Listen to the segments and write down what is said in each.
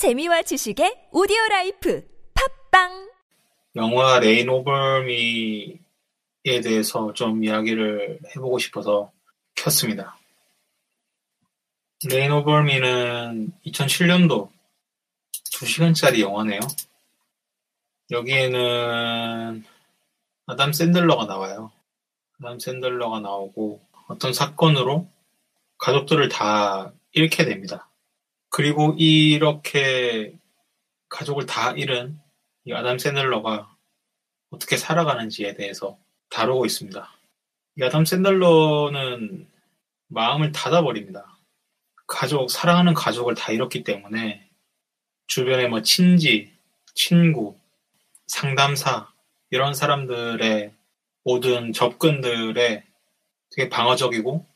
재미와 지식의 오디오 라이프 팟빵 영화 레인 오버미에 대해서 좀 이야기를 해보고 싶어서 켰습니다. 레인 오버미는 2007년도 2시간짜리 영화네요. 여기에는 아담 샌들러가 나와요. 아담 샌들러가 나오고 어떤 사건으로 가족들을 다 잃게 됩니다. 그리고 이렇게 가족을 다 잃은 이 아담 샌들러가 어떻게 살아가는지에 대해서 다루고 있습니다. 이 아담 샌들러는 마음을 닫아버립니다. 가족, 사랑하는 가족을 다 잃었기 때문에 주변에 뭐 친지, 친구, 상담사, 이런 사람들의 모든 접근들에 되게 방어적이고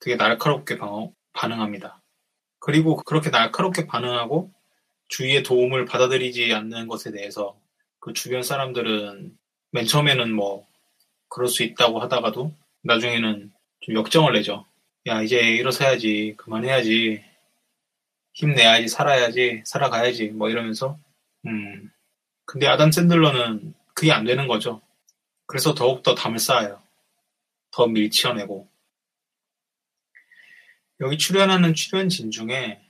되게 날카롭게 방어, 반응합니다. 그리고 그렇게 날카롭게 반응하고 주위의 도움을 받아들이지 않는 것에 대해서 그 주변 사람들은 맨 처음에는 뭐 그럴 수 있다고 하다가도 나중에는 좀 역정을 내죠. 야, 이제 일어서야지. 그만해야지. 힘내야지. 살아야지. 살아가야지. 뭐 이러면서. 음. 근데 아담 샌들러는 그게 안 되는 거죠. 그래서 더욱더 담을 쌓아요. 더 밀치어내고. 여기 출연하는 출연진 중에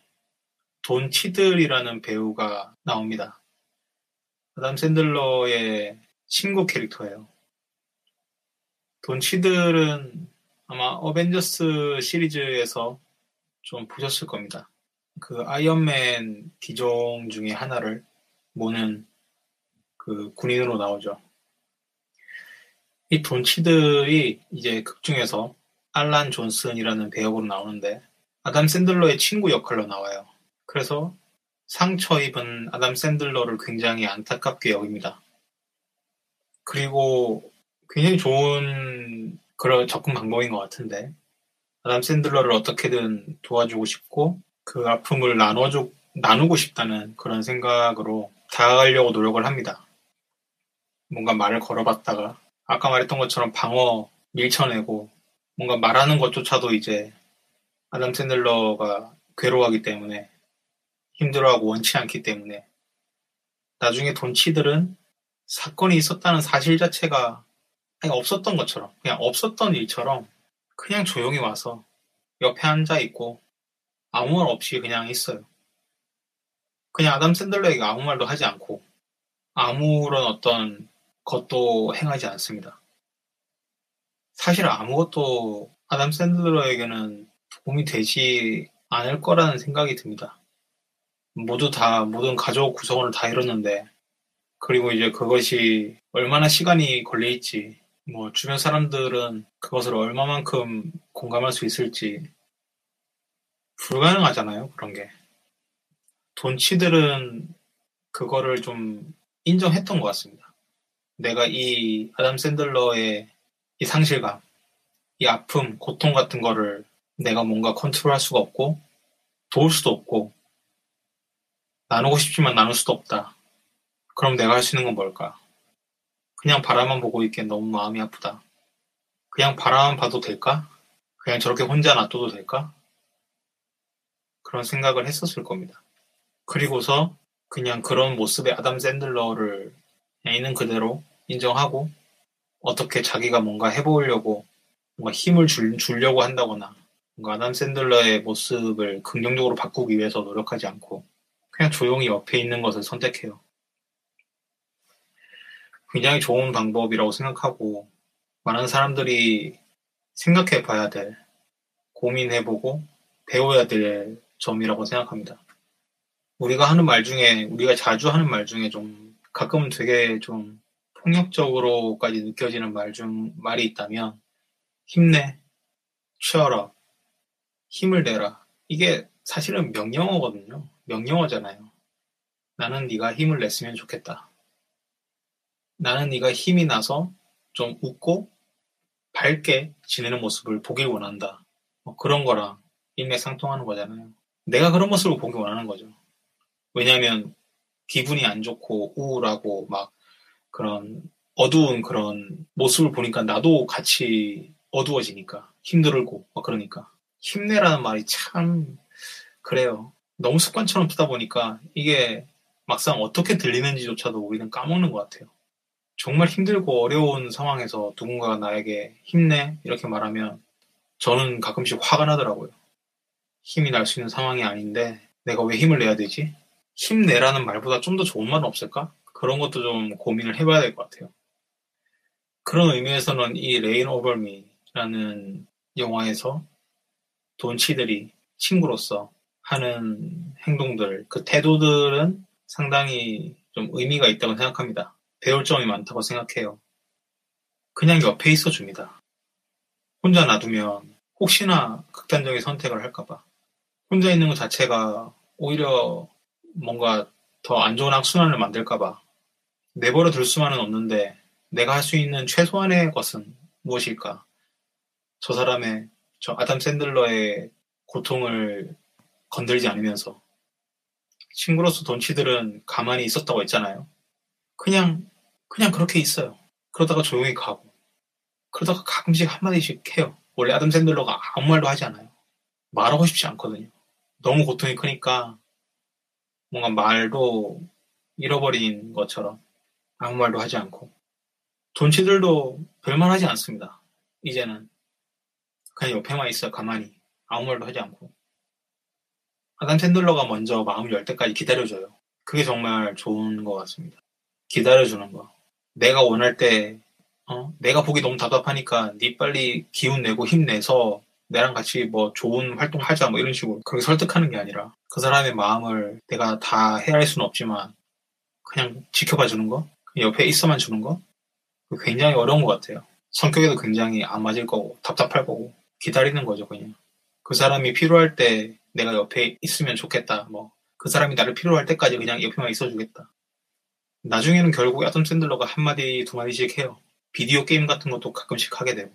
돈 치들이라는 배우가 나옵니다. 아담 샌들러의 친구 캐릭터예요. 돈 치들은 아마 어벤져스 시리즈에서 좀 보셨을 겁니다. 그 아이언맨 기종 중에 하나를 모는 그 군인으로 나오죠. 이 돈 치들이 이제 극 중에서 알란 존슨이라는 배역으로 나오는데 아담 샌들러의 친구 역할로 나와요. 그래서 상처 입은 아담 샌들러를 굉장히 안타깝게 여깁니다. 그리고 굉장히 좋은 그런 접근 방법인 것 같은데 아담 샌들러를 어떻게든 도와주고 싶고 그 아픔을 나눠주, 나누고 싶다는 그런 생각으로 다가가려고 노력을 합니다. 뭔가 말을 걸어봤다가 아까 말했던 것처럼 방어 밀쳐내고 뭔가 말하는 것조차도 이제 아담 샌들러가 괴로워하기 때문에 힘들어하고 원치 않기 때문에 나중에 돈치들은 사건이 있었다는 사실 자체가 아니 없었던 것처럼 그냥 없었던 일처럼 그냥 조용히 와서 옆에 앉아 있고 아무 말 없이 그냥 있어요. 그냥 아담 샌들러에게 아무 말도 하지 않고 아무런 어떤 것도 행하지 않습니다. 사실 아무것도 아담 샌들러에게는 도움이 되지 않을 거라는 생각이 듭니다. 모두 다 모든 가족 구성원을 다 잃었는데 그리고 이제 그것이 얼마나 시간이 걸릴지 뭐 주변 사람들은 그것을 얼마만큼 공감할 수 있을지 불가능하잖아요 그런 게 돈치들은 그거를 좀 인정했던 것 같습니다. 내가 이 아담 샌들러의 이 상실감, 이 아픔, 고통 같은 거를 내가 뭔가 컨트롤할 수가 없고 도울 수도 없고 나누고 싶지만 나눌 수도 없다. 그럼 내가 할 수 있는 건 뭘까? 그냥 바라만 보고 있기엔 너무 마음이 아프다. 그냥 바라만 봐도 될까? 그냥 저렇게 혼자 놔둬도 될까? 그런 생각을 했었을 겁니다. 그리고서 그냥 그런 모습의 아담 샌들러를 있는 그대로 인정하고 어떻게 자기가 뭔가 해보려고 뭔가 힘을 줄, 주려고 한다거나 뭔가 아담 샌들러의 모습을 긍정적으로 바꾸기 위해서 노력하지 않고 그냥 조용히 옆에 있는 것을 선택해요. 굉장히 좋은 방법이라고 생각하고 많은 사람들이 생각해 봐야 될, 고민해보고 배워야 될 점이라고 생각합니다. 우리가 하는 말 중에, 우리가 자주 하는 말 중에 좀 가끔은 되게 좀 폭력적으로까지 느껴지는 말 중, 말이 있다면, 힘내, 치어라, 힘을 내라. 이게 사실은 명령어거든요. 명령어잖아요. 나는 네가 힘을 냈으면 좋겠다. 나는 네가 힘이 나서 좀 웃고 밝게 지내는 모습을 보길 원한다. 뭐 그런 거랑 일맥상통하는 거잖아요. 내가 그런 모습을 보길 원하는 거죠. 왜냐하면 기분이 안 좋고 우울하고 막 그런 어두운 그런 모습을 보니까 나도 같이 어두워지니까 힘들고 막 그러니까 힘내라는 말이 참 그래요. 너무 습관처럼 듣다 보니까 이게 막상 어떻게 들리는지조차도 우리는 까먹는 것 같아요. 정말 힘들고 어려운 상황에서 누군가가 나에게 힘내 이렇게 말하면 저는 가끔씩 화가 나더라고요. 힘이 날 수 있는 상황이 아닌데 내가 왜 힘을 내야 되지? 힘내라는 말보다 좀 더 좋은 말은 없을까? 그런 것도 좀 고민을 해봐야 될 것 같아요. 그런 의미에서는 이 레인 오버미라는 영화에서 돈 치들이 친구로서 하는 행동들, 그 태도들은 상당히 좀 의미가 있다고 생각합니다. 배울 점이 많다고 생각해요. 그냥 옆에 있어 줍니다. 혼자 놔두면 혹시나 극단적인 선택을 할까봐. 혼자 있는 것 자체가 오히려 뭔가 더 안 좋은 악순환을 만들까봐. 내버려 둘 수만은 없는데 내가 할 수 있는 최소한의 것은 무엇일까? 저 사람의, 저 아담 샌들러의 고통을 건들지 않으면서 친구로서 돈치들은 가만히 있었다고 했잖아요. 그냥, 그냥 그렇게 있어요. 그러다가 조용히 가고. 그러다가 가끔씩 한마디씩 해요. 원래 아담 샌들러가 아무 말도 하지 않아요. 말하고 싶지 않거든요. 너무 고통이 크니까 뭔가 말도 잃어버린 것처럼 아무 말도 하지 않고. 돈치들도 별말 하지 않습니다. 이제는. 그냥 옆에만 있어, 가만히. 아무 말도 하지 않고. 아담 샌들러가 먼저 마음을 열 때까지 기다려줘요. 그게 정말 좋은 것 같습니다. 기다려주는 거. 내가 원할 때, 어? 내가 보기 너무 답답하니까 네 빨리 기운 내고 힘내서 내랑 같이 뭐 좋은 활동 하자 뭐 이런 식으로 그렇게 설득하는 게 아니라 그 사람의 마음을 내가 다 헤아릴 수는 없지만 그냥 지켜봐 주는 거, 옆에 있어만 주는 거, 굉장히 어려운 것 같아요. 성격에도 굉장히 안 맞을 거고 답답할 거고 기다리는 거죠 그냥. 그 사람이 필요할 때 내가 옆에 있으면 좋겠다. 뭐 그 사람이 나를 필요할 때까지 그냥 옆에만 있어주겠다. 나중에는 결국 애덤 샌들러가 한 마디 두 마디씩 해요. 비디오 게임 같은 것도 가끔씩 하게 되고.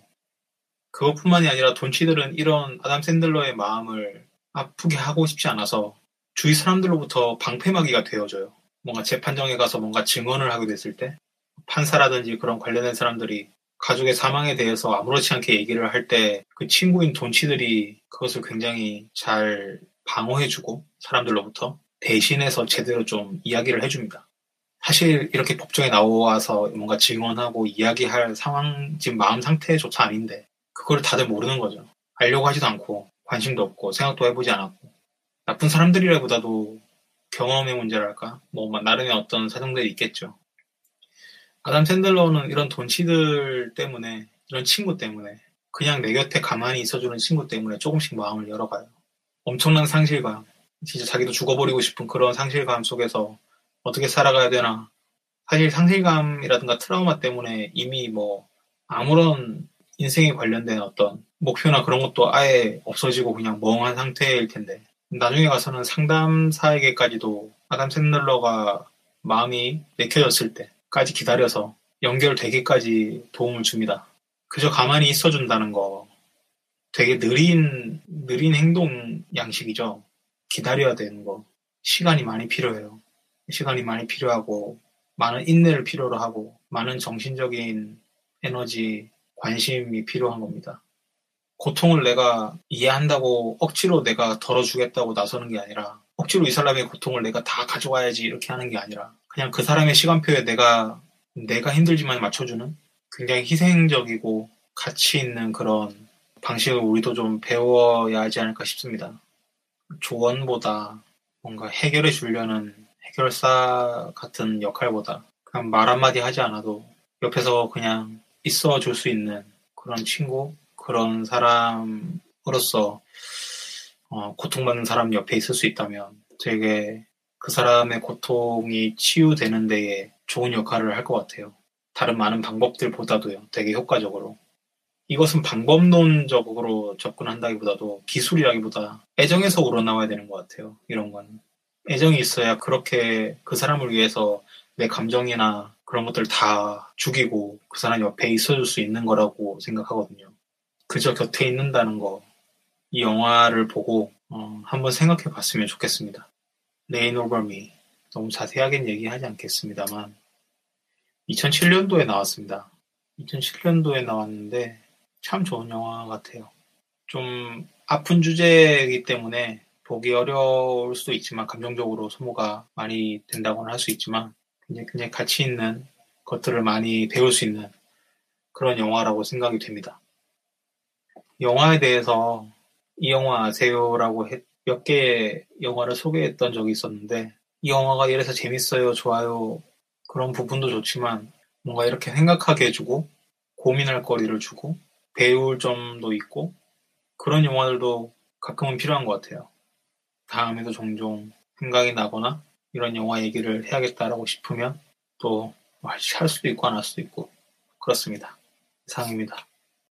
그것뿐만이 아니라 돈치들은 이런 아담 샌들러의 마음을 아프게 하고 싶지 않아서 주위 사람들로부터 방패막이가 되어져요. 뭔가 재판정에 가서 뭔가 증언을 하게 됐을 때 판사라든지 그런 관련된 사람들이 가족의 사망에 대해서 아무렇지 않게 얘기를 할 때 그 친구인 돈치들이 그것을 굉장히 잘 방어해주고 사람들로부터 대신해서 제대로 좀 이야기를 해줍니다. 사실 이렇게 법정에 나와서 뭔가 증언하고 이야기할 상황, 지금 마음 상태조차 아닌데 그걸 다들 모르는 거죠. 알려고 하지도 않고 관심도 없고 생각도 해보지 않았고 나쁜 사람들이라보다도 경험의 문제랄까 뭐 나름의 어떤 사정들이 있겠죠. 아담 샌들러는 이런 돈치들 때문에 이런 친구 때문에 그냥 내 곁에 가만히 있어주는 친구 때문에 조금씩 마음을 열어가요. 엄청난 상실감, 진짜 자기도 죽어버리고 싶은 그런 상실감 속에서 어떻게 살아가야 되나. 사실 상실감이라든가 트라우마 때문에 이미 뭐 아무런 인생에 관련된 어떤 목표나 그런 것도 아예 없어지고 그냥 멍한 상태일 텐데 나중에 가서는 상담사에게까지도 아담 샌들러가 마음이 내켜졌을 때까지 기다려서 연결되기까지 도움을 줍니다. 그저 가만히 있어준다는 거 되게 느린 느린 행동 양식이죠. 기다려야 되는 거 시간이 많이 필요해요. 시간이 많이 필요하고 많은 인내를 필요로 하고 많은 정신적인 에너지 관심이 필요한 겁니다. 고통을 내가 이해한다고 억지로 내가 덜어주겠다고 나서는 게 아니라 억지로 이 사람의 고통을 내가 다 가져와야지 이렇게 하는 게 아니라 그냥 그 사람의 시간표에 내가 내가 힘들지만 맞춰주는 굉장히 희생적이고 가치 있는 그런 방식을 우리도 좀 배워야 하지 않을까 싶습니다. 조언보다 뭔가 해결해 주려는 해결사 같은 역할보다 그냥 말 한마디 하지 않아도 옆에서 그냥 있어 줄 수 있는 그런 친구, 그런 사람으로서 어, 고통받는 사람 옆에 있을 수 있다면 되게 그 사람의 고통이 치유되는 데에 좋은 역할을 할 것 같아요. 다른 많은 방법들보다도요, 되게 효과적으로. 이것은 방법론적으로 접근한다기보다도 기술이라기보다 애정에서 우러나와야 되는 것 같아요. 이런 건. 애정이 있어야 그렇게 그 사람을 위해서 내 감정이나 그런 것들 다 죽이고 그 사람 옆에 있어줄 수 있는 거라고 생각하거든요. 그저 곁에 있는다는 거, 이 영화를 보고 어, 한번 생각해 봤으면 좋겠습니다. 레인 오버 미 너무 자세하게는 얘기하지 않겠습니다만 2007년도에 나왔습니다. 2007년도에 나왔는데 참 좋은 영화 같아요. 좀 아픈 주제이기 때문에 보기 어려울 수도 있지만 감정적으로 소모가 많이 된다고는 할 수 있지만 굉장히, 굉장히 가치 있는 것들을 많이 배울 수 있는 그런 영화라고 생각이 됩니다. 영화에 대해서 이 영화 아세요라고 몇 개의 영화를 소개했던 적이 있었는데 이 영화가 이래서 재밌어요, 좋아요 그런 부분도 좋지만 뭔가 이렇게 생각하게 해주고 고민할 거리를 주고 배울 점도 있고 그런 영화들도 가끔은 필요한 것 같아요. 다음에도 종종 생각이 나거나 이런 영화 얘기를 해야겠다라고 싶으면 또 할 수도 있고 안 할 수도 있고 그렇습니다. 이상입니다.